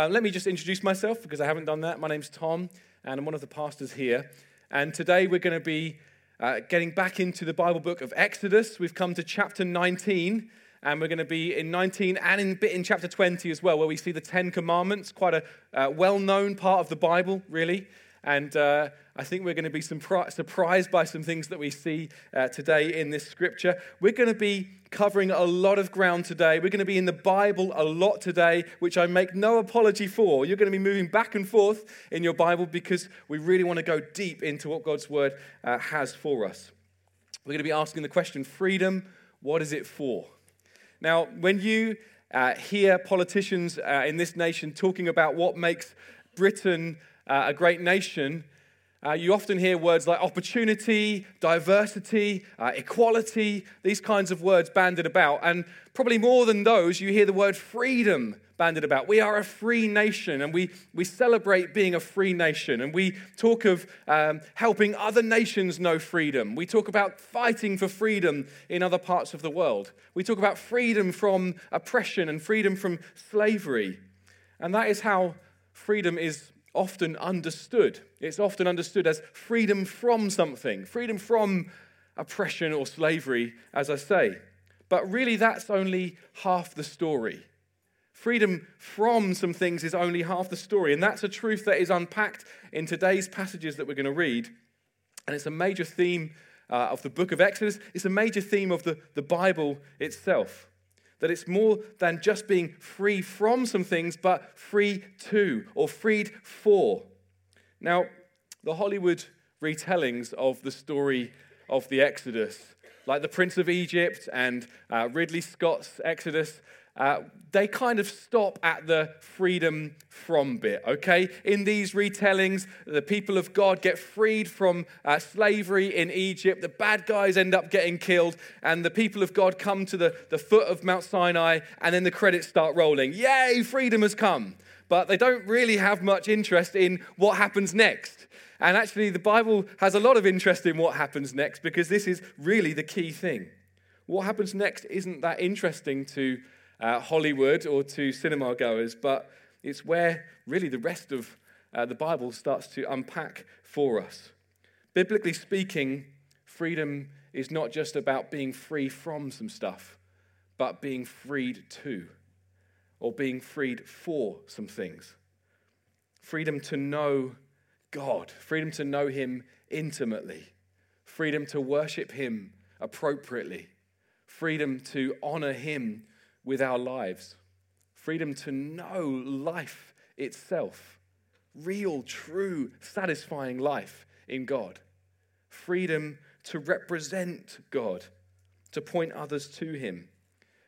Uh, let me just introduce myself because I haven't done that. My name's Tom, and I'm one of the pastors here. And today we're going to be uh, getting back into the Bible book of Exodus. We've come to chapter 19, and we're going to be in 19 and in bit in chapter 20 as well, where we see the Ten Commandments, quite a uh, well known part of the Bible, really. And uh, I think we're going to be surprised by some things that we see uh, today in this scripture. We're going to be covering a lot of ground today. We're going to be in the Bible a lot today, which I make no apology for. You're going to be moving back and forth in your Bible because we really want to go deep into what God's word uh, has for us. We're going to be asking the question freedom, what is it for? Now, when you uh, hear politicians uh, in this nation talking about what makes Britain uh, a great nation, uh, you often hear words like opportunity, diversity, uh, equality, these kinds of words banded about. And probably more than those, you hear the word freedom banded about. We are a free nation and we, we celebrate being a free nation. And we talk of um, helping other nations know freedom. We talk about fighting for freedom in other parts of the world. We talk about freedom from oppression and freedom from slavery. And that is how freedom is often understood. It's often understood as freedom from something, freedom from oppression or slavery, as I say. But really, that's only half the story. Freedom from some things is only half the story. And that's a truth that is unpacked in today's passages that we're going to read. And it's a major theme uh, of the book of Exodus, it's a major theme of the, the Bible itself that it's more than just being free from some things, but free to or freed for. Now, the Hollywood retellings of the story of the Exodus, like The Prince of Egypt and uh, Ridley Scott's Exodus, uh, they kind of stop at the freedom from bit, okay? In these retellings, the people of God get freed from uh, slavery in Egypt. The bad guys end up getting killed, and the people of God come to the, the foot of Mount Sinai, and then the credits start rolling. Yay, freedom has come. But they don't really have much interest in what happens next. And actually, the Bible has a lot of interest in what happens next because this is really the key thing. What happens next isn't that interesting to uh, Hollywood or to cinema goers, but it's where really the rest of uh, the Bible starts to unpack for us. Biblically speaking, freedom is not just about being free from some stuff, but being freed to, or being freed for some things. Freedom to know God, freedom to know Him intimately, freedom to worship Him appropriately, freedom to honor Him with our lives, freedom to know life itself, real, true, satisfying life in God, freedom to represent God, to point others to Him.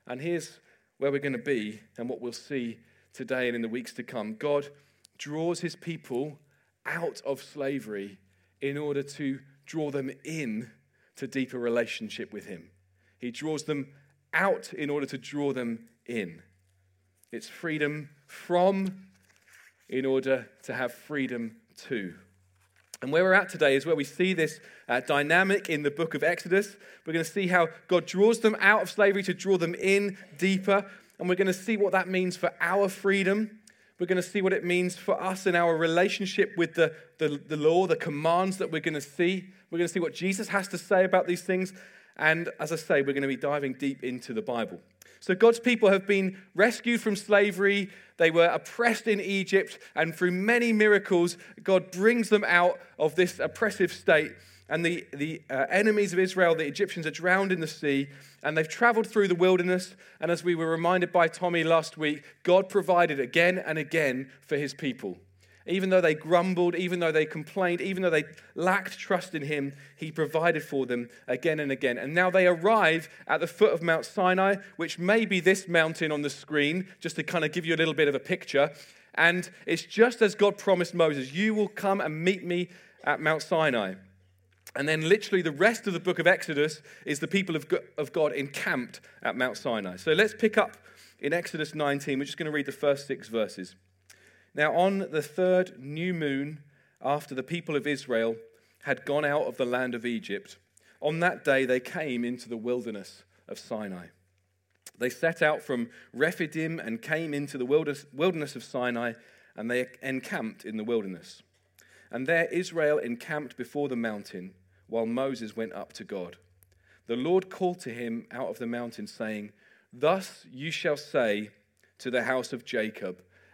And here's where we're going to be and what we'll see today and in the weeks to come. God draws His people out of slavery in order to draw them in to deeper relationship with Him. He draws them out in order to draw them in. It's freedom from in order to have freedom to. And where we're at today is where we see this uh, dynamic in the book of Exodus. We're going to see how God draws them out of slavery to draw them in deeper. And we're going to see what that means for our freedom. We're going to see what it means for us in our relationship with the, the, the law, the commands that we're going to see. We're going to see what Jesus has to say about these things. And as I say, we're going to be diving deep into the Bible. So, God's people have been rescued from slavery. They were oppressed in Egypt, and through many miracles, God brings them out of this oppressive state. And the, the uh, enemies of Israel, the Egyptians, are drowned in the sea, and they've traveled through the wilderness. And as we were reminded by Tommy last week, God provided again and again for his people. Even though they grumbled, even though they complained, even though they lacked trust in him, he provided for them again and again. And now they arrive at the foot of Mount Sinai, which may be this mountain on the screen, just to kind of give you a little bit of a picture. And it's just as God promised Moses You will come and meet me at Mount Sinai. And then, literally, the rest of the book of Exodus is the people of God encamped at Mount Sinai. So let's pick up in Exodus 19. We're just going to read the first six verses. Now, on the third new moon, after the people of Israel had gone out of the land of Egypt, on that day they came into the wilderness of Sinai. They set out from Rephidim and came into the wilderness of Sinai, and they encamped in the wilderness. And there Israel encamped before the mountain, while Moses went up to God. The Lord called to him out of the mountain, saying, Thus you shall say to the house of Jacob,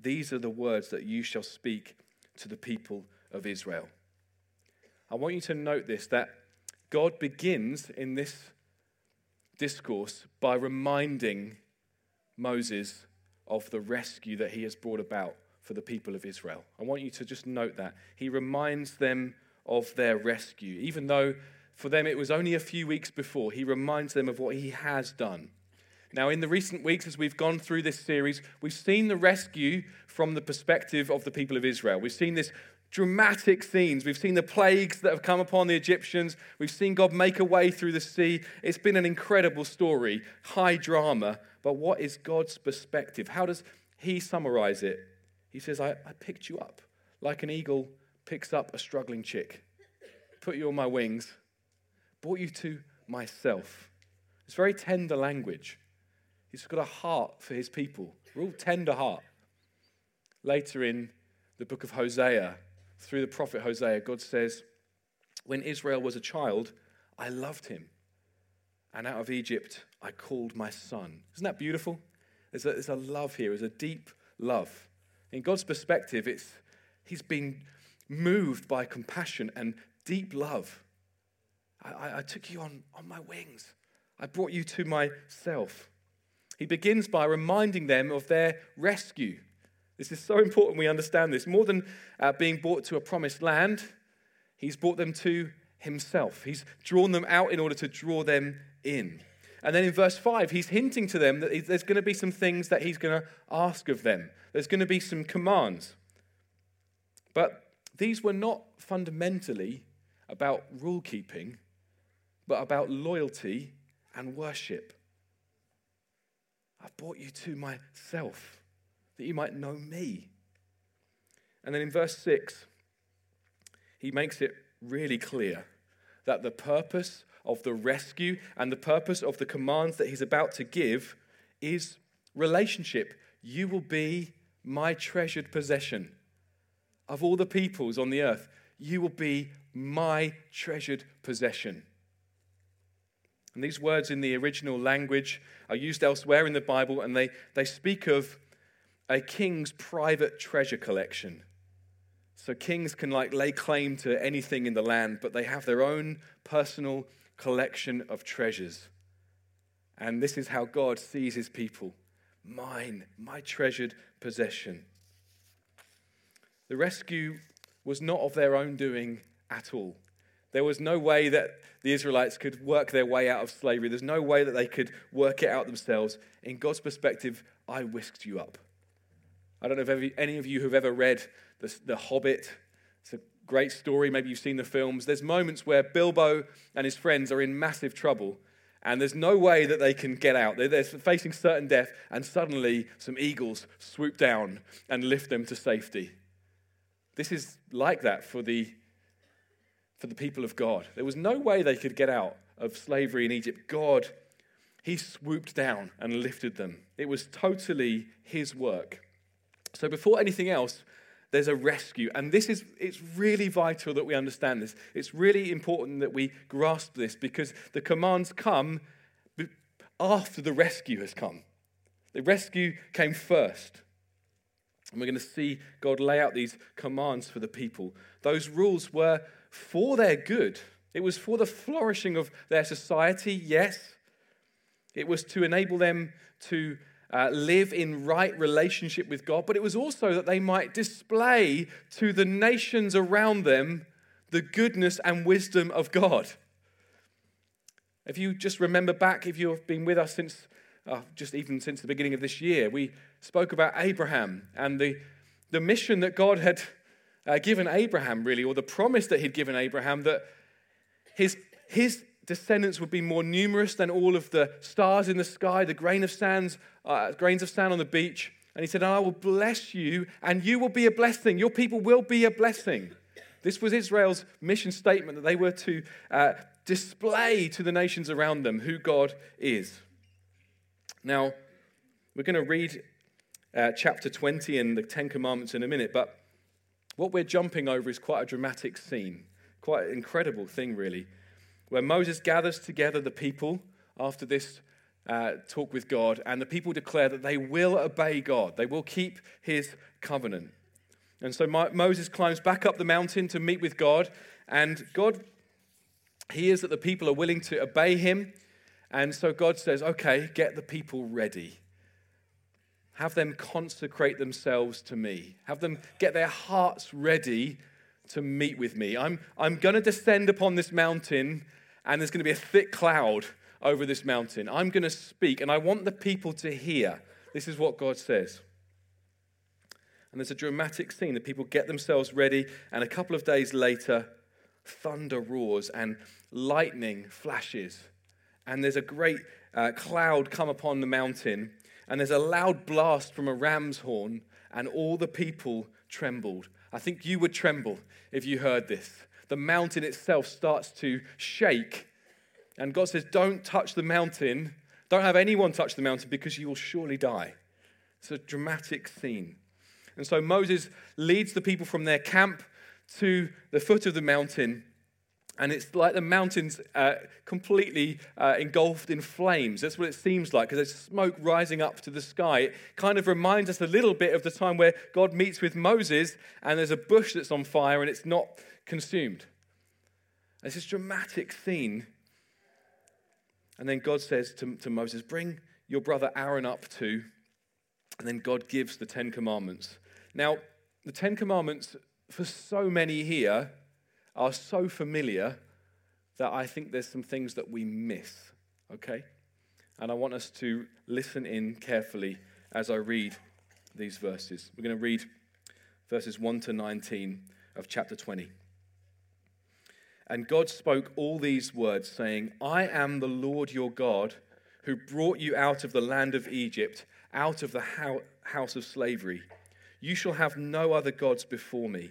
These are the words that you shall speak to the people of Israel. I want you to note this that God begins in this discourse by reminding Moses of the rescue that he has brought about for the people of Israel. I want you to just note that. He reminds them of their rescue. Even though for them it was only a few weeks before, he reminds them of what he has done. Now, in the recent weeks, as we've gone through this series, we've seen the rescue from the perspective of the people of Israel. We've seen this dramatic scenes. We've seen the plagues that have come upon the Egyptians. We've seen God make a way through the sea. It's been an incredible story, high drama. But what is God's perspective? How does He summarize it? He says, I, I picked you up like an eagle picks up a struggling chick, put you on my wings, brought you to myself. It's very tender language. He's got a heart for his people, real tender heart. Later in the book of Hosea, through the prophet Hosea, God says, When Israel was a child, I loved him. And out of Egypt, I called my son. Isn't that beautiful? There's a, there's a love here, there's a deep love. In God's perspective, it's, he's been moved by compassion and deep love. I, I, I took you on, on my wings, I brought you to myself. He begins by reminding them of their rescue. This is so important we understand this. More than uh, being brought to a promised land, he's brought them to himself. He's drawn them out in order to draw them in. And then in verse 5, he's hinting to them that there's going to be some things that he's going to ask of them. There's going to be some commands. But these were not fundamentally about rule keeping, but about loyalty and worship. I've brought you to myself that you might know me. And then in verse 6, he makes it really clear that the purpose of the rescue and the purpose of the commands that he's about to give is relationship. You will be my treasured possession. Of all the peoples on the earth, you will be my treasured possession. And these words in the original language are used elsewhere in the Bible, and they, they speak of a king's private treasure collection. So kings can like lay claim to anything in the land, but they have their own personal collection of treasures. And this is how God sees his people mine, my treasured possession. The rescue was not of their own doing at all. There was no way that the Israelites could work their way out of slavery. There's no way that they could work it out themselves. In God's perspective, I whisked you up. I don't know if any of you have ever read the, the Hobbit. It's a great story. Maybe you've seen the films. There's moments where Bilbo and his friends are in massive trouble, and there's no way that they can get out. They're, they're facing certain death, and suddenly some eagles swoop down and lift them to safety. This is like that for the, for the people of God. There was no way they could get out of slavery in Egypt. God, He swooped down and lifted them. It was totally His work. So before anything else, there's a rescue. And this is, it's really vital that we understand this. It's really important that we grasp this because the commands come after the rescue has come. The rescue came first. And we're going to see God lay out these commands for the people. Those rules were for their good, it was for the flourishing of their society, yes. It was to enable them to uh, live in right relationship with God, but it was also that they might display to the nations around them the goodness and wisdom of God. If you just remember back, if you've been with us since uh, just even since the beginning of this year. We spoke about Abraham and the, the mission that God had uh, given Abraham, really, or the promise that he'd given Abraham that his, his descendants would be more numerous than all of the stars in the sky, the grain of sands, uh, grains of sand on the beach. And he said, I will bless you, and you will be a blessing. Your people will be a blessing. This was Israel's mission statement that they were to uh, display to the nations around them who God is. Now, we're going to read uh, chapter 20 and the Ten Commandments in a minute, but what we're jumping over is quite a dramatic scene, quite an incredible thing, really, where Moses gathers together the people after this uh, talk with God, and the people declare that they will obey God, they will keep his covenant. And so Moses climbs back up the mountain to meet with God, and God hears that the people are willing to obey him. And so God says, okay, get the people ready. Have them consecrate themselves to me. Have them get their hearts ready to meet with me. I'm, I'm going to descend upon this mountain, and there's going to be a thick cloud over this mountain. I'm going to speak, and I want the people to hear. This is what God says. And there's a dramatic scene. The people get themselves ready, and a couple of days later, thunder roars and lightning flashes. And there's a great uh, cloud come upon the mountain, and there's a loud blast from a ram's horn, and all the people trembled. I think you would tremble if you heard this. The mountain itself starts to shake, and God says, Don't touch the mountain. Don't have anyone touch the mountain because you will surely die. It's a dramatic scene. And so Moses leads the people from their camp to the foot of the mountain. And it's like the mountain's uh, completely uh, engulfed in flames. That's what it seems like, because there's smoke rising up to the sky. It kind of reminds us a little bit of the time where God meets with Moses and there's a bush that's on fire and it's not consumed. It's this dramatic scene. And then God says to, to Moses, Bring your brother Aaron up too. And then God gives the Ten Commandments. Now, the Ten Commandments, for so many here, are so familiar that I think there's some things that we miss, okay? And I want us to listen in carefully as I read these verses. We're going to read verses 1 to 19 of chapter 20. And God spoke all these words, saying, I am the Lord your God who brought you out of the land of Egypt, out of the house of slavery. You shall have no other gods before me.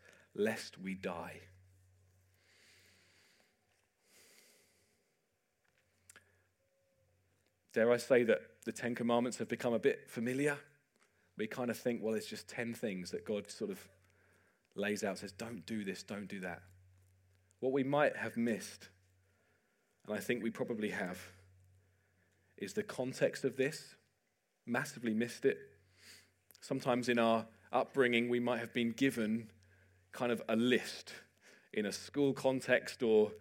lest we die. dare I say that the Ten Commandments have become a bit familiar? We kind of think, well, it's just 10 things that God sort of lays out, says, don't do this, don't do that. What we might have missed, and I think we probably have, is the context of this. Massively missed it. Sometimes in our upbringing, we might have been given kind of a list in a school context or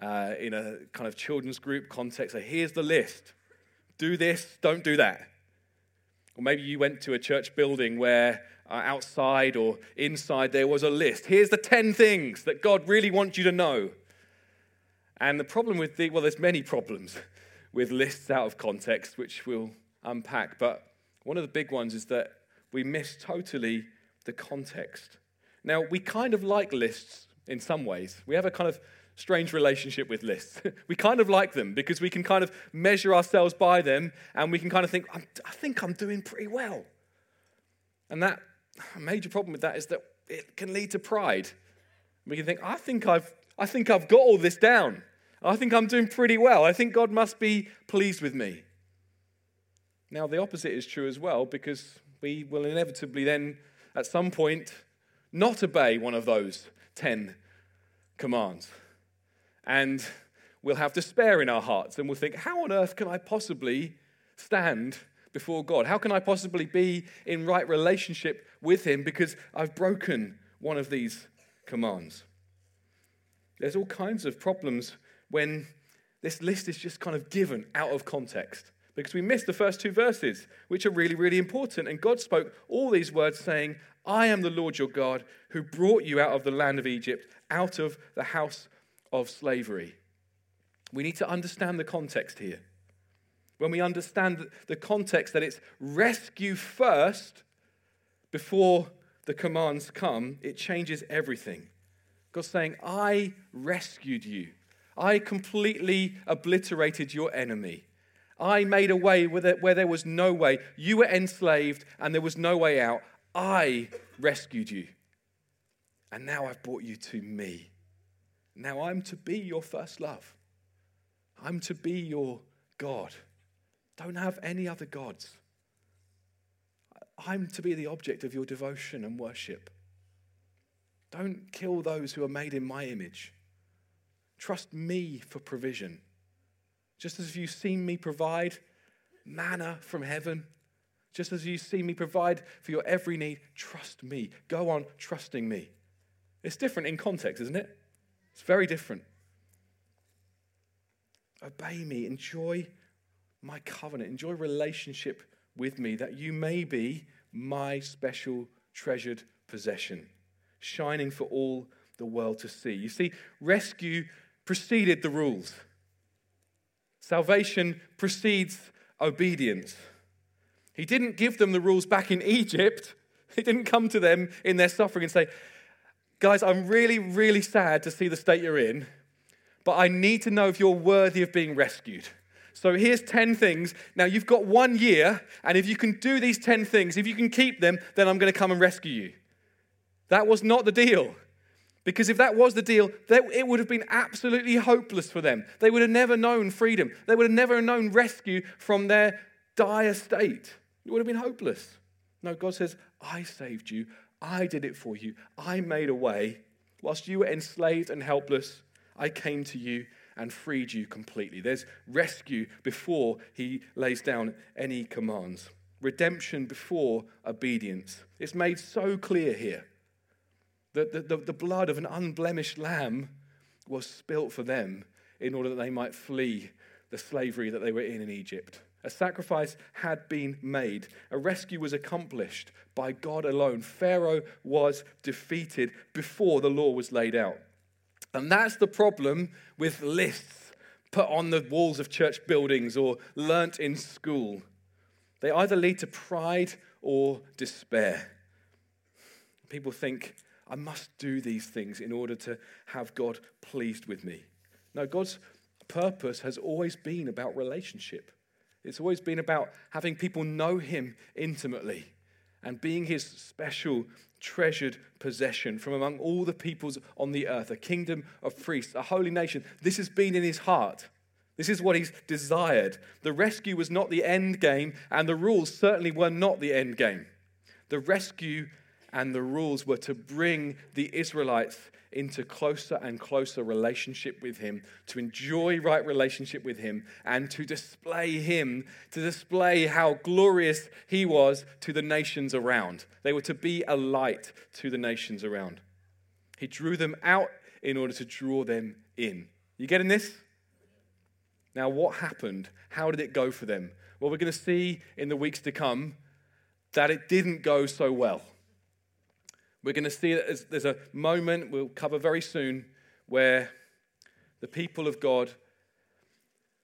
uh, in a kind of children's group context. So here's the list do this, don't do that. Or maybe you went to a church building where uh, outside or inside there was a list. Here's the 10 things that God really wants you to know. And the problem with the, well, there's many problems with lists out of context, which we'll unpack. But one of the big ones is that we miss totally the context. Now, we kind of like lists in some ways. We have a kind of strange relationship with lists. we kind of like them because we can kind of measure ourselves by them and we can kind of think, I think I'm doing pretty well. And that a major problem with that is that it can lead to pride. We can think, I think I've, I think I've got all this down. I think I'm doing pretty well. I think God must be pleased with me. Now, the opposite is true as well because we will inevitably then, at some point, not obey one of those 10 commands. And we'll have despair in our hearts and we'll think, how on earth can I possibly stand before God? How can I possibly be in right relationship with Him because I've broken one of these commands? There's all kinds of problems when this list is just kind of given out of context because we missed the first two verses, which are really, really important. And God spoke all these words saying, I am the Lord your God who brought you out of the land of Egypt, out of the house of slavery. We need to understand the context here. When we understand the context that it's rescue first before the commands come, it changes everything. God's saying, I rescued you. I completely obliterated your enemy. I made a way where there was no way. You were enslaved and there was no way out. I rescued you. And now I've brought you to me. Now I'm to be your first love. I'm to be your God. Don't have any other gods. I'm to be the object of your devotion and worship. Don't kill those who are made in my image. Trust me for provision. Just as you've seen me provide manna from heaven, just as you see me provide for your every need, trust me. Go on trusting me. It's different in context, isn't it? It's very different. Obey me. Enjoy my covenant. Enjoy relationship with me that you may be my special treasured possession, shining for all the world to see. You see, rescue preceded the rules. Salvation precedes obedience. He didn't give them the rules back in Egypt. He didn't come to them in their suffering and say, Guys, I'm really, really sad to see the state you're in, but I need to know if you're worthy of being rescued. So here's 10 things. Now you've got one year, and if you can do these 10 things, if you can keep them, then I'm going to come and rescue you. That was not the deal. Because if that was the deal, it would have been absolutely hopeless for them. They would have never known freedom. They would have never known rescue from their dire state. It would have been hopeless. No, God says, I saved you. I did it for you. I made a way. Whilst you were enslaved and helpless, I came to you and freed you completely. There's rescue before he lays down any commands, redemption before obedience. It's made so clear here that the, the, the blood of an unblemished lamb was spilt for them in order that they might flee the slavery that they were in in Egypt. A sacrifice had been made. A rescue was accomplished by God alone. Pharaoh was defeated before the law was laid out. And that's the problem with lists put on the walls of church buildings or learnt in school. They either lead to pride or despair. People think, I must do these things in order to have God pleased with me. No, God's purpose has always been about relationship. It's always been about having people know Him intimately and being His special, treasured possession from among all the peoples on the earth, a kingdom of priests, a holy nation. This has been in His heart. This is what he's desired. The rescue was not the end game, and the rules certainly were not the end game. The rescue and the rules were to bring the Israelites into closer and closer relationship with him, to enjoy right relationship with him, and to display him, to display how glorious he was to the nations around. They were to be a light to the nations around. He drew them out in order to draw them in. You getting this? Now, what happened? How did it go for them? Well, we're going to see in the weeks to come that it didn't go so well. We're going to see that there's a moment we'll cover very soon where the people of God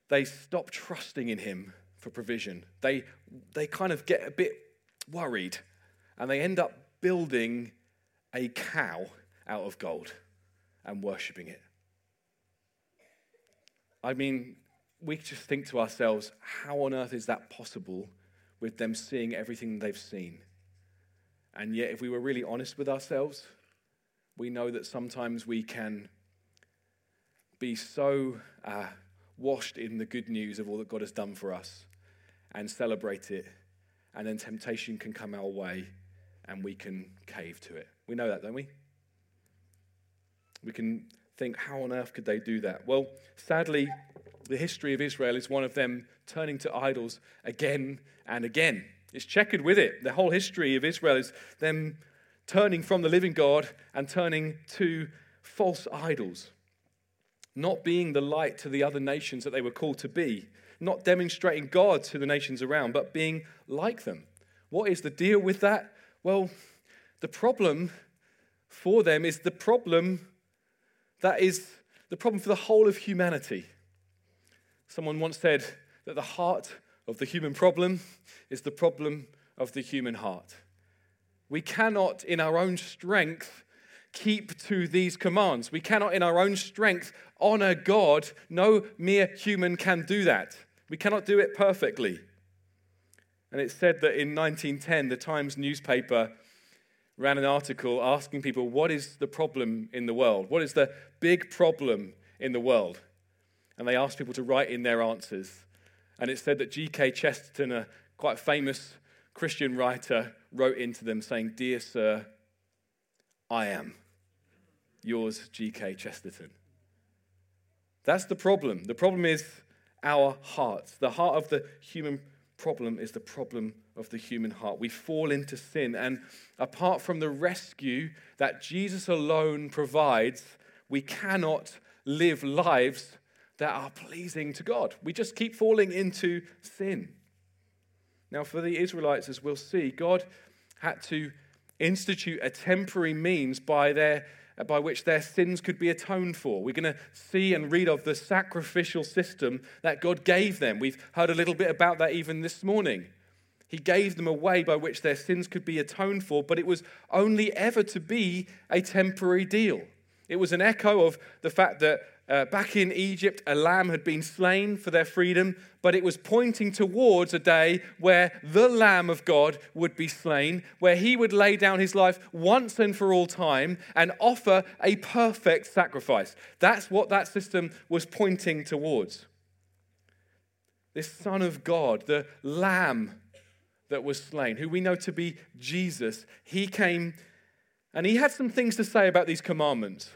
they stop trusting in him for provision. They they kind of get a bit worried and they end up building a cow out of gold and worshiping it. I mean, we just think to ourselves, how on earth is that possible with them seeing everything they've seen? And yet, if we were really honest with ourselves, we know that sometimes we can be so uh, washed in the good news of all that God has done for us and celebrate it, and then temptation can come our way and we can cave to it. We know that, don't we? We can think, how on earth could they do that? Well, sadly, the history of Israel is one of them turning to idols again and again. It's checkered with it. The whole history of Israel is them turning from the living God and turning to false idols. Not being the light to the other nations that they were called to be. Not demonstrating God to the nations around, but being like them. What is the deal with that? Well, the problem for them is the problem that is the problem for the whole of humanity. Someone once said that the heart of the human problem is the problem of the human heart. We cannot, in our own strength, keep to these commands. We cannot, in our own strength, honor God. No mere human can do that. We cannot do it perfectly. And it's said that in 1910, the Times newspaper ran an article asking people, What is the problem in the world? What is the big problem in the world? And they asked people to write in their answers. And it said that G.K. Chesterton, a quite famous Christian writer, wrote into them saying, Dear Sir, I am yours, G.K. Chesterton. That's the problem. The problem is our hearts. The heart of the human problem is the problem of the human heart. We fall into sin, and apart from the rescue that Jesus alone provides, we cannot live lives that are pleasing to God. We just keep falling into sin. Now, for the Israelites, as we'll see, God had to institute a temporary means by, their, by which their sins could be atoned for. We're going to see and read of the sacrificial system that God gave them. We've heard a little bit about that even this morning. He gave them a way by which their sins could be atoned for, but it was only ever to be a temporary deal. It was an echo of the fact that uh, back in Egypt, a lamb had been slain for their freedom, but it was pointing towards a day where the Lamb of God would be slain, where he would lay down his life once and for all time and offer a perfect sacrifice. That's what that system was pointing towards. This Son of God, the Lamb that was slain, who we know to be Jesus, he came and he had some things to say about these commandments.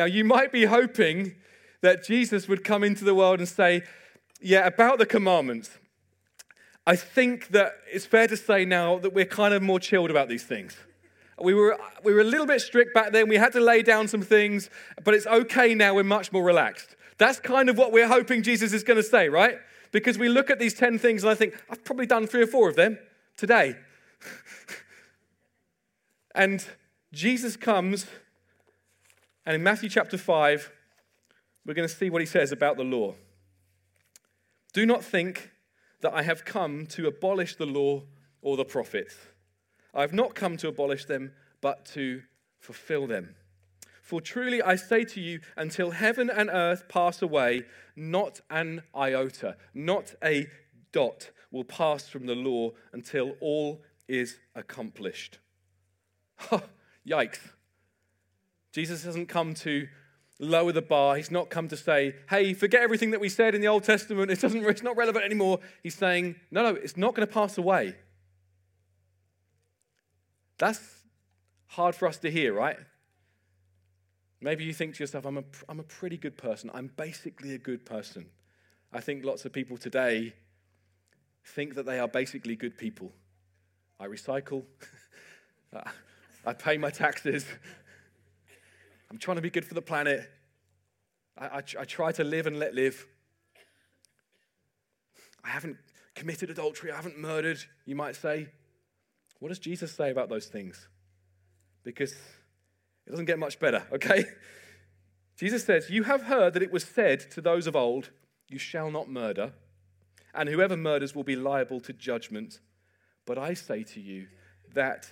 Now, you might be hoping that Jesus would come into the world and say, Yeah, about the commandments. I think that it's fair to say now that we're kind of more chilled about these things. We were, we were a little bit strict back then. We had to lay down some things, but it's okay now. We're much more relaxed. That's kind of what we're hoping Jesus is going to say, right? Because we look at these 10 things and I think, I've probably done three or four of them today. and Jesus comes and in Matthew chapter 5, we're going to see what he says about the law. Do not think that I have come to abolish the law or the prophets. I have not come to abolish them, but to fulfill them. For truly I say to you, until heaven and earth pass away, not an iota, not a dot will pass from the law until all is accomplished. Yikes. Jesus hasn't come to lower the bar. He's not come to say, hey, forget everything that we said in the Old Testament. It doesn't, it's not relevant anymore. He's saying, no, no, it's not going to pass away. That's hard for us to hear, right? Maybe you think to yourself, I'm a, I'm a pretty good person. I'm basically a good person. I think lots of people today think that they are basically good people. I recycle, I pay my taxes, I'm trying to be good for the planet, I, I, I try to live and let live. I haven't committed adultery, I haven't murdered, you might say. What does Jesus say about those things? Because it doesn't get much better, okay? Jesus says, You have heard that it was said to those of old, You shall not murder, and whoever murders will be liable to judgment. But I say to you that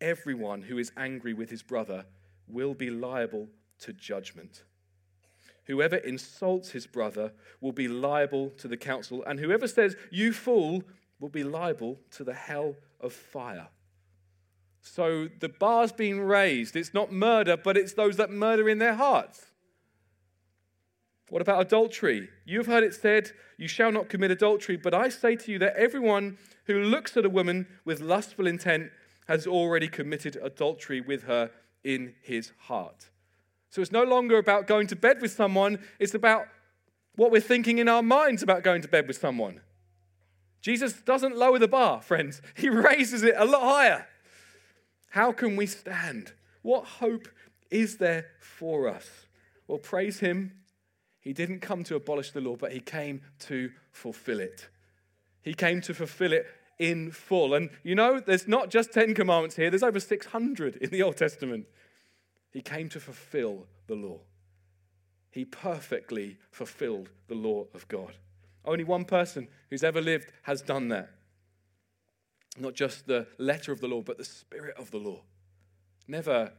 everyone who is angry with his brother will be liable to judgment. Whoever insults his brother will be liable to the council, and whoever says, You fool, will be liable to the hell of fire. So the bar's being raised. It's not murder, but it's those that murder in their hearts. What about adultery? You have heard it said, You shall not commit adultery, but I say to you that everyone who looks at a woman with lustful intent has already committed adultery with her in his heart. So it's no longer about going to bed with someone, it's about what we're thinking in our minds about going to bed with someone. Jesus doesn't lower the bar, friends, he raises it a lot higher. How can we stand? What hope is there for us? Well, praise him. He didn't come to abolish the law, but he came to fulfill it. He came to fulfill it in full. And you know, there's not just 10 commandments here, there's over 600 in the Old Testament. He came to fulfill the law. He perfectly fulfilled the law of God. Only one person who's ever lived has done that. Not just the letter of the law, but the spirit of the law. Never,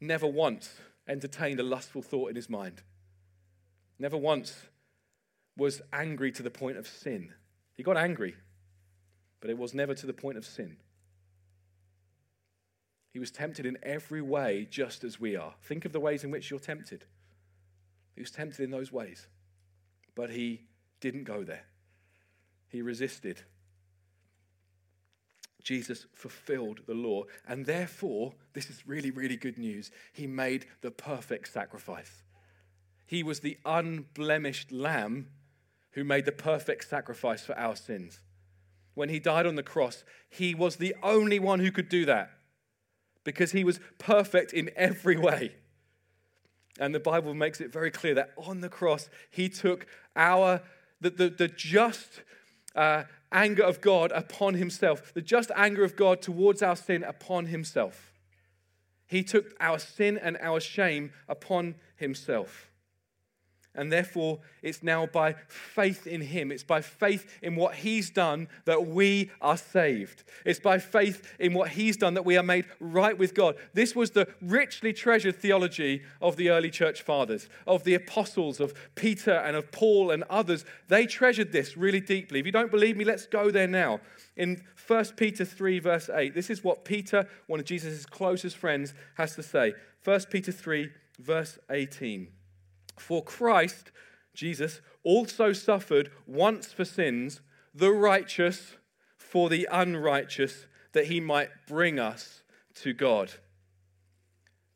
never once entertained a lustful thought in his mind. Never once was angry to the point of sin. He got angry, but it was never to the point of sin. He was tempted in every way, just as we are. Think of the ways in which you're tempted. He was tempted in those ways, but he didn't go there. He resisted. Jesus fulfilled the law, and therefore, this is really, really good news. He made the perfect sacrifice. He was the unblemished lamb who made the perfect sacrifice for our sins. When he died on the cross, he was the only one who could do that because he was perfect in every way. And the Bible makes it very clear that on the cross, he took our the, the, the just uh, anger of God upon himself, the just anger of God towards our sin upon himself. He took our sin and our shame upon himself. And therefore, it's now by faith in Him, it's by faith in what He's done that we are saved. It's by faith in what He's done that we are made right with God. This was the richly treasured theology of the early church fathers, of the apostles, of Peter and of Paul and others. They treasured this really deeply. If you don't believe me, let's go there now. In 1 Peter 3, verse 8, this is what Peter, one of Jesus' closest friends, has to say. 1 Peter 3, verse 18. For Christ, Jesus, also suffered once for sins, the righteous for the unrighteous, that he might bring us to God.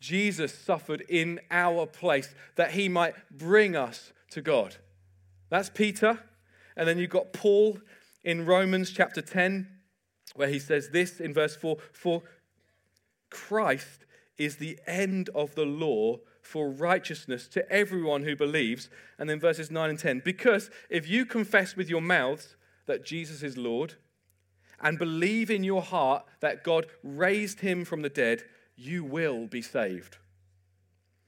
Jesus suffered in our place that he might bring us to God. That's Peter. And then you've got Paul in Romans chapter 10, where he says this in verse 4 For Christ is the end of the law for righteousness to everyone who believes. And then verses 9 and 10. Because if you confess with your mouths that Jesus is Lord and believe in your heart that God raised him from the dead, you will be saved.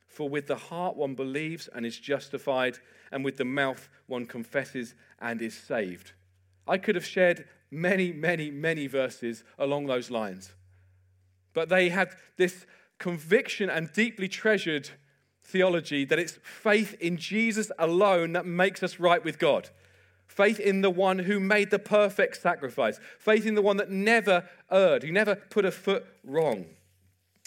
For with the heart one believes and is justified, and with the mouth one confesses and is saved. I could have shared many, many, many verses along those lines. But they had this conviction and deeply treasured theology that it's faith in Jesus alone that makes us right with God. Faith in the one who made the perfect sacrifice. Faith in the one that never erred, who never put a foot wrong.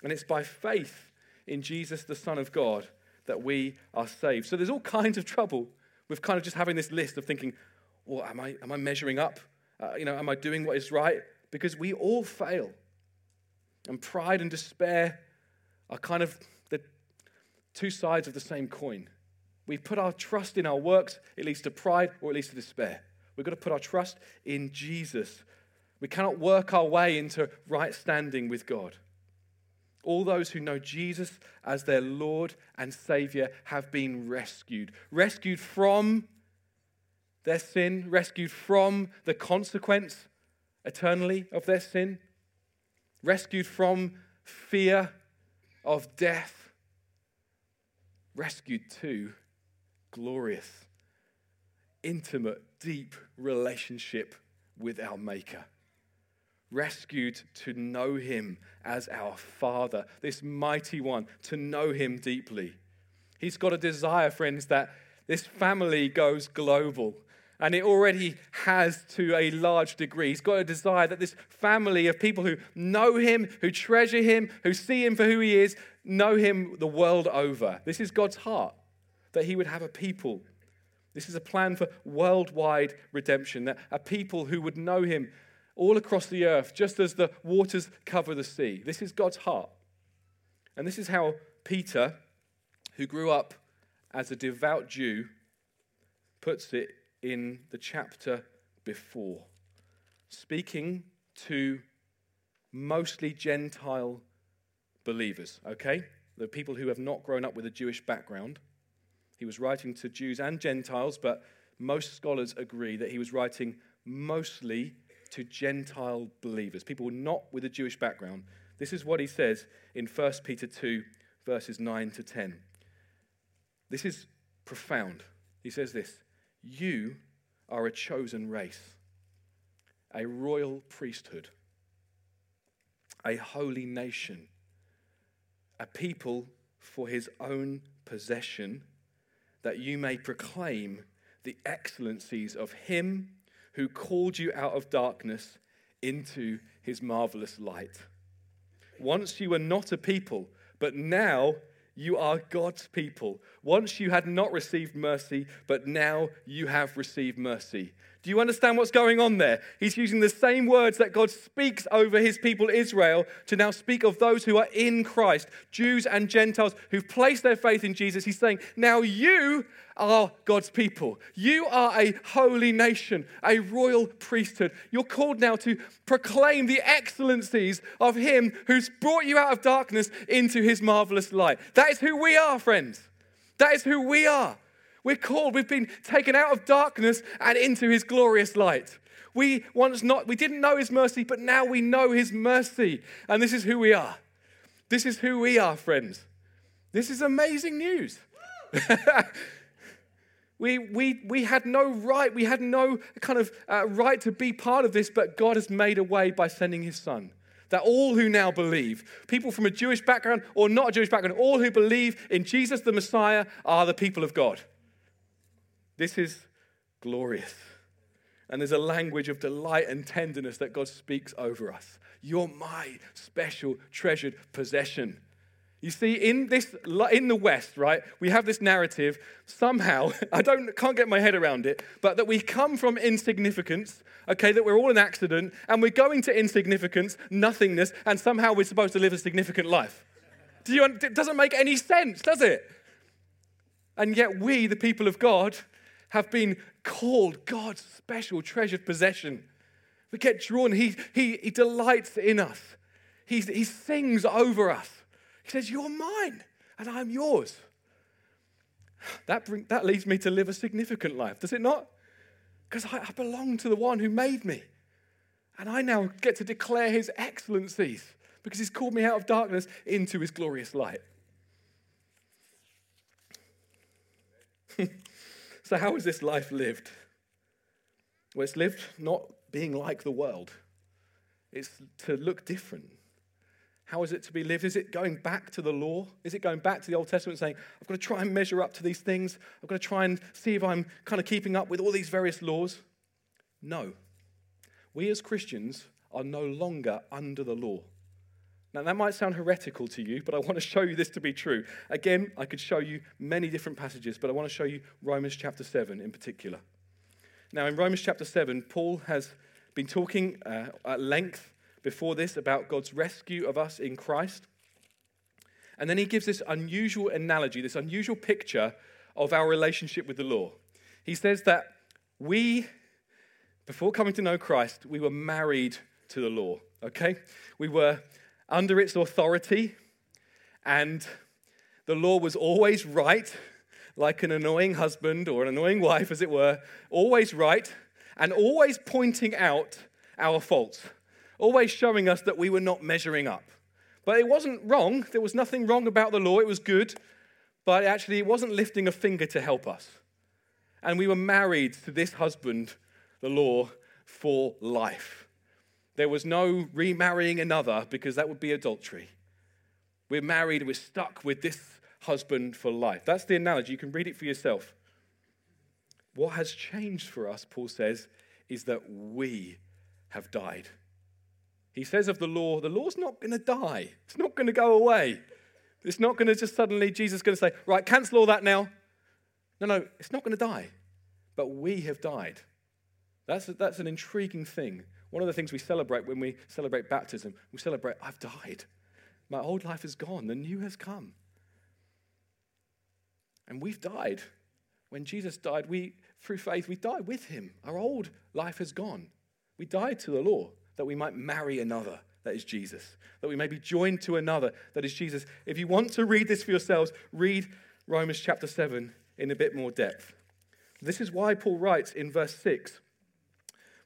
And it's by faith in Jesus, the Son of God, that we are saved. So there's all kinds of trouble with kind of just having this list of thinking, well, am I, am I measuring up? Uh, you know, am I doing what is right? Because we all fail. And pride and despair are kind of two sides of the same coin. We put our trust in our works, it leads to pride or it leads to despair. We've got to put our trust in Jesus. We cannot work our way into right standing with God. All those who know Jesus as their Lord and Savior have been rescued. Rescued from their sin, rescued from the consequence eternally of their sin, rescued from fear of death, rescued to glorious, intimate, deep relationship with our Maker. Rescued to know Him as our Father, this mighty one, to know Him deeply. He's got a desire, friends, that this family goes global. And it already has to a large degree. He's got a desire that this family of people who know him, who treasure him, who see him for who he is, know him the world over. This is God's heart, that he would have a people. This is a plan for worldwide redemption, that a people who would know him all across the earth, just as the waters cover the sea. This is God's heart. And this is how Peter, who grew up as a devout Jew, puts it in the chapter before, speaking to mostly Gentile believers, okay? The people who have not grown up with a Jewish background. He was writing to Jews and Gentiles, but most scholars agree that he was writing mostly to Gentile believers, people not with a Jewish background. This is what he says in 1 Peter 2, verses 9 to 10. This is profound. He says this you are a chosen race, a royal priesthood, a holy nation, a people for his own possession, that you may proclaim the excellencies of him who called you out of darkness into his marvelous light. Once you were not a people, but now you are God's people. Once you had not received mercy, but now you have received mercy. Do you understand what's going on there? He's using the same words that God speaks over his people Israel to now speak of those who are in Christ, Jews and Gentiles who've placed their faith in Jesus. He's saying, Now you are God's people. You are a holy nation, a royal priesthood. You're called now to proclaim the excellencies of him who's brought you out of darkness into his marvelous light. That is who we are, friends. That is who we are. We're called, we've been taken out of darkness and into his glorious light. We once not, we didn't know his mercy, but now we know his mercy. And this is who we are. This is who we are, friends. This is amazing news. we, we, we had no right, we had no kind of uh, right to be part of this, but God has made a way by sending his son that all who now believe, people from a Jewish background or not a Jewish background, all who believe in Jesus the Messiah are the people of God. This is glorious. And there's a language of delight and tenderness that God speaks over us. You're my special treasured possession. You see, in this in the West, right, we have this narrative somehow, I don't can't get my head around it, but that we come from insignificance, okay, that we're all an accident, and we're going to insignificance, nothingness, and somehow we're supposed to live a significant life. Do you, it doesn't make any sense, does it? And yet we, the people of God, have been called God's special treasured possession. We get drawn. He, he, he delights in us. He, he sings over us. He says, You're mine and I'm yours. That, bring, that leads me to live a significant life, does it not? Because I, I belong to the one who made me. And I now get to declare his excellencies because he's called me out of darkness into his glorious light. So, how is this life lived? Well, it's lived not being like the world, it's to look different. How is it to be lived? Is it going back to the law? Is it going back to the Old Testament saying, I've got to try and measure up to these things? I've got to try and see if I'm kind of keeping up with all these various laws? No. We as Christians are no longer under the law. Now, that might sound heretical to you, but I want to show you this to be true. Again, I could show you many different passages, but I want to show you Romans chapter 7 in particular. Now, in Romans chapter 7, Paul has been talking uh, at length before this about God's rescue of us in Christ. And then he gives this unusual analogy, this unusual picture of our relationship with the law. He says that we, before coming to know Christ, we were married to the law, okay? We were under its authority, and the law was always right, like an annoying husband or an annoying wife, as it were, always right, and always pointing out our faults, always showing us that we were not measuring up. But it wasn't wrong. There was nothing wrong about the law. It was good. But actually, it wasn't lifting a finger to help us. And we were married to this husband, the law, for life. There was no remarrying another because that would be adultery. We're married, we're stuck with this husband for life. That's the analogy. You can read it for yourself. What has changed for us, Paul says, is that we have died. He says of the law, the law's not going to die. It's not going to go away. It's not going to just suddenly, Jesus is going to say, right, cancel all that now. No, no, it's not going to die. But we have died. That's, that's an intriguing thing. One of the things we celebrate when we celebrate baptism, we celebrate, I've died. My old life is gone, the new has come. And we've died. When Jesus died, we, through faith, we died with him. Our old life has gone. We died to the law that we might marry another, that is Jesus, that we may be joined to another, that is Jesus. If you want to read this for yourselves, read Romans chapter 7 in a bit more depth. This is why Paul writes in verse 6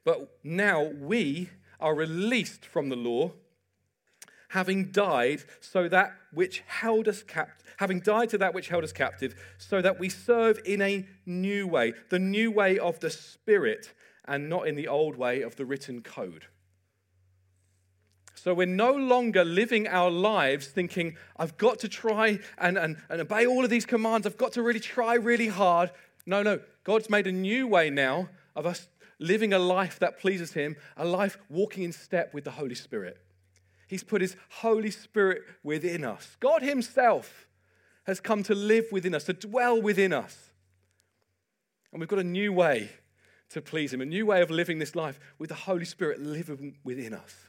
But now we are released from the law, having died so that which held us having died to that which held us captive, so that we serve in a new way, the new way of the Spirit, and not in the old way of the written code. So we're no longer living our lives thinking, I've got to try and, and, and obey all of these commands. I've got to really try really hard. No, no. God's made a new way now of us living a life that pleases Him, a life walking in step with the Holy Spirit. He's put His Holy Spirit within us. God Himself has come to live within us, to dwell within us. And we've got a new way to please Him, a new way of living this life with the Holy Spirit living within us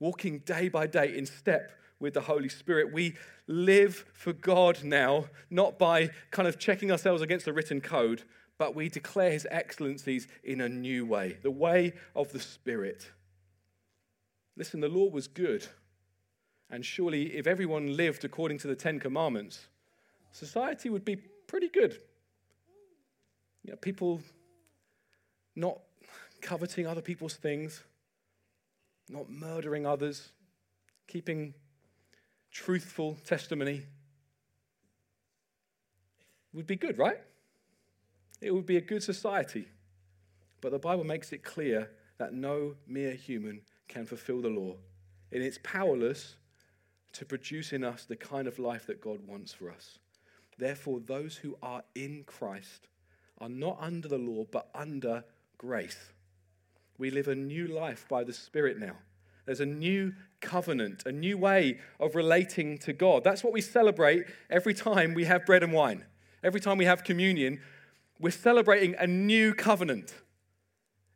walking day by day in step with the Holy Spirit. We live for God now, not by kind of checking ourselves against a written code, but we declare His excellencies in a new way, the way of the Spirit. Listen, the law was good. And surely, if everyone lived according to the Ten Commandments, society would be pretty good. You know, people not coveting other people's things, not murdering others, keeping truthful testimony would be good, right? It would be a good society. But the Bible makes it clear that no mere human can fulfill the law, and it's powerless to produce in us the kind of life that God wants for us. Therefore, those who are in Christ are not under the law, but under grace. We live a new life by the Spirit now. There's a new covenant, a new way of relating to God. That's what we celebrate every time we have bread and wine. Every time we have communion, we're celebrating a new covenant.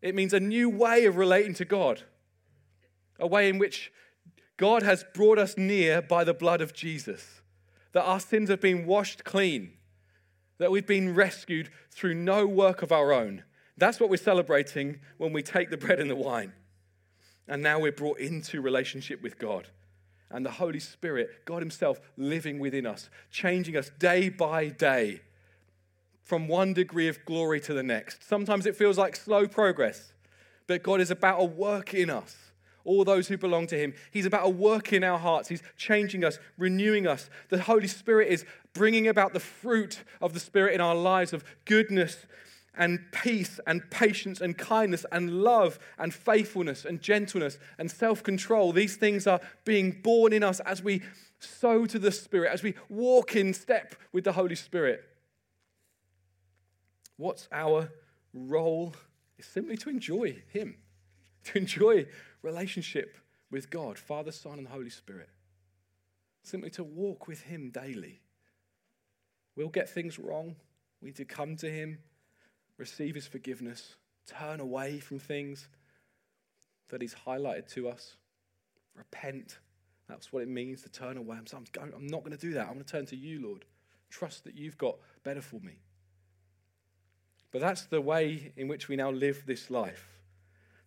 It means a new way of relating to God, a way in which God has brought us near by the blood of Jesus, that our sins have been washed clean, that we've been rescued through no work of our own, that's what we're celebrating when we take the bread and the wine. And now we're brought into relationship with God. And the Holy Spirit, God Himself, living within us, changing us day by day from one degree of glory to the next. Sometimes it feels like slow progress, but God is about a work in us, all those who belong to Him. He's about a work in our hearts. He's changing us, renewing us. The Holy Spirit is bringing about the fruit of the Spirit in our lives of goodness and peace and patience and kindness and love and faithfulness and gentleness and self control. These things are being born in us as we sow to the Spirit, as we walk in step with the Holy Spirit. What's our role? It's simply to enjoy Him, to enjoy relationship with God, Father, Son, and Holy Spirit. simply to walk with Him daily. We'll get things wrong. We need to come to Him, receive His forgiveness, turn away from things that He's highlighted to us, repent. That's what it means to turn away. I'm, I'm not going to do that. I'm going to turn to you, Lord. Trust that you've got better for me. But that's the way in which we now live this life.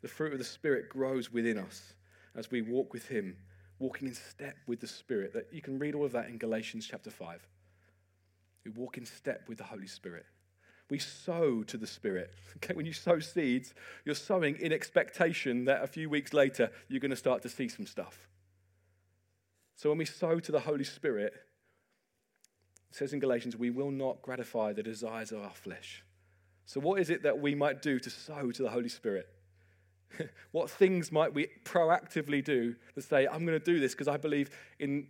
The fruit of the Spirit grows within us as we walk with Him, walking in step with the Spirit. That you can read all of that in Galatians chapter 5. We walk in step with the Holy Spirit. We sow to the Spirit. Okay, when you sow seeds, you're sowing in expectation that a few weeks later you're going to start to see some stuff. So when we sow to the Holy Spirit, it says in Galatians, we will not gratify the desires of our flesh. So, what is it that we might do to sow to the Holy Spirit? what things might we proactively do to say, I'm going to do this because I believe in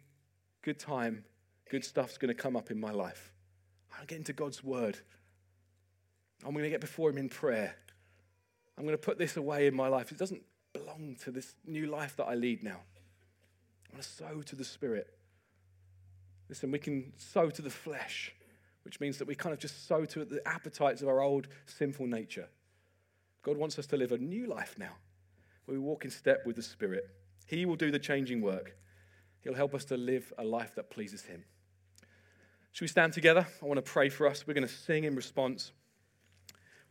good time, good stuff's going to come up in my life. I'm going to get into God's word. I'm going to get before Him in prayer. I'm going to put this away in my life. It doesn't belong to this new life that I lead now. I want to sow to the Spirit. Listen, we can sow to the flesh, which means that we kind of just sow to the appetites of our old sinful nature. God wants us to live a new life now, where we walk in step with the Spirit. He will do the changing work. He'll help us to live a life that pleases Him. Should we stand together? I want to pray for us. We're going to sing in response.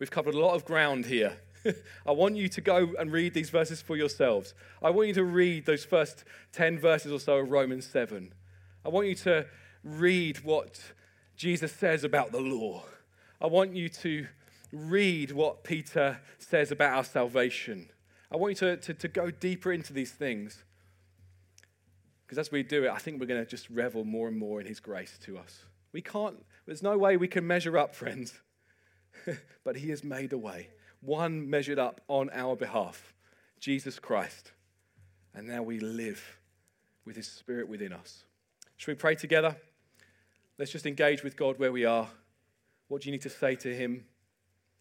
We've covered a lot of ground here. I want you to go and read these verses for yourselves. I want you to read those first 10 verses or so of Romans 7. I want you to read what Jesus says about the law. I want you to read what Peter says about our salvation. I want you to, to, to go deeper into these things. Because as we do it, I think we're going to just revel more and more in his grace to us. We can't, there's no way we can measure up, friends. but he has made a way. One measured up on our behalf Jesus Christ. And now we live with his spirit within us. Should we pray together? Let's just engage with God where we are. What do you need to say to him?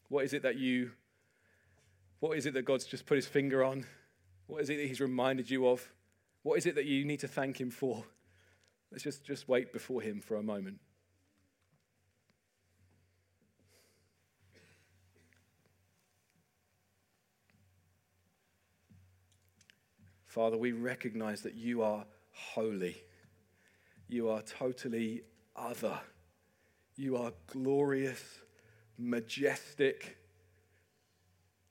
What is it that you, what is it that God's just put his finger on? What is it that he's reminded you of? What is it that you need to thank him for? Let's just, just wait before him for a moment. Father, we recognize that you are holy. You are totally other. You are glorious majestic,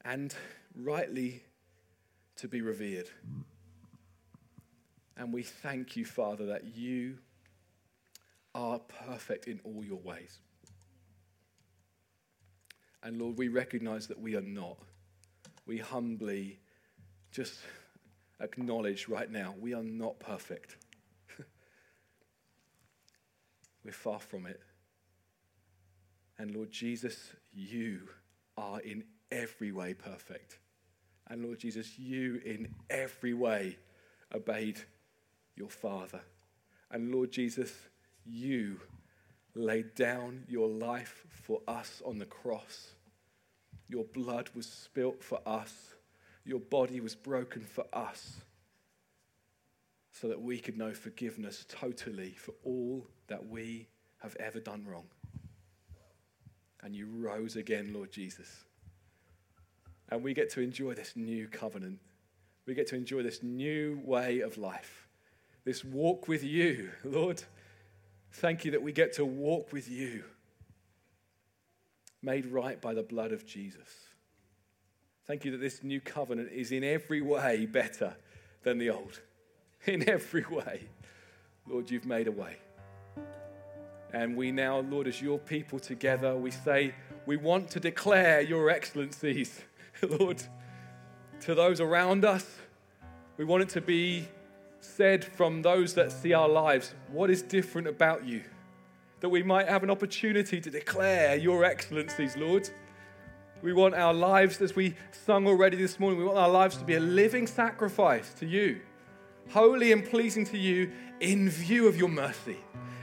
and rightly to be revered. And we thank you, Father, that you are perfect in all your ways. And Lord, we recognize that we are not. We humbly just acknowledge right now we are not perfect. We're far from it. And Lord Jesus, you are in every way perfect. And Lord Jesus, you in every way obeyed your Father. And Lord Jesus, you laid down your life for us on the cross. Your blood was spilt for us. Your body was broken for us so that we could know forgiveness totally for all that we have ever done wrong and you rose again, Lord Jesus. And we get to enjoy this new covenant. We get to enjoy this new way of life, this walk with you, Lord. Thank you that we get to walk with you, made right by the blood of Jesus. Thank you that this new covenant is in every way better than the old. In every way. Lord, you've made a way. And we now, Lord, as your people together, we say, we want to declare your excellencies, Lord, to those around us. We want it to be said from those that see our lives, what is different about you? That we might have an opportunity to declare your excellencies, Lord. We want our lives, as we sung already this morning, we want our lives to be a living sacrifice to you, holy and pleasing to you in view of your mercy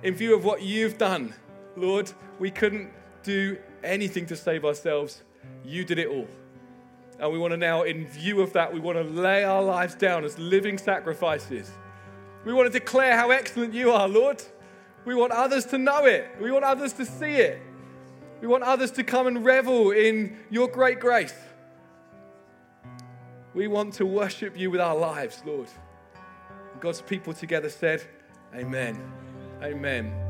in view of what you've done, Lord, we couldn't do anything to save ourselves. You did it all. And we want to now, in view of that, we want to lay our lives down as living sacrifices We want to declare how excellent you are, Lord. We want others to know it. We want others to see it. We want others to come and revel in your great grace. We want to worship you with our lives, Lord. God's people together said, Amen. Amen.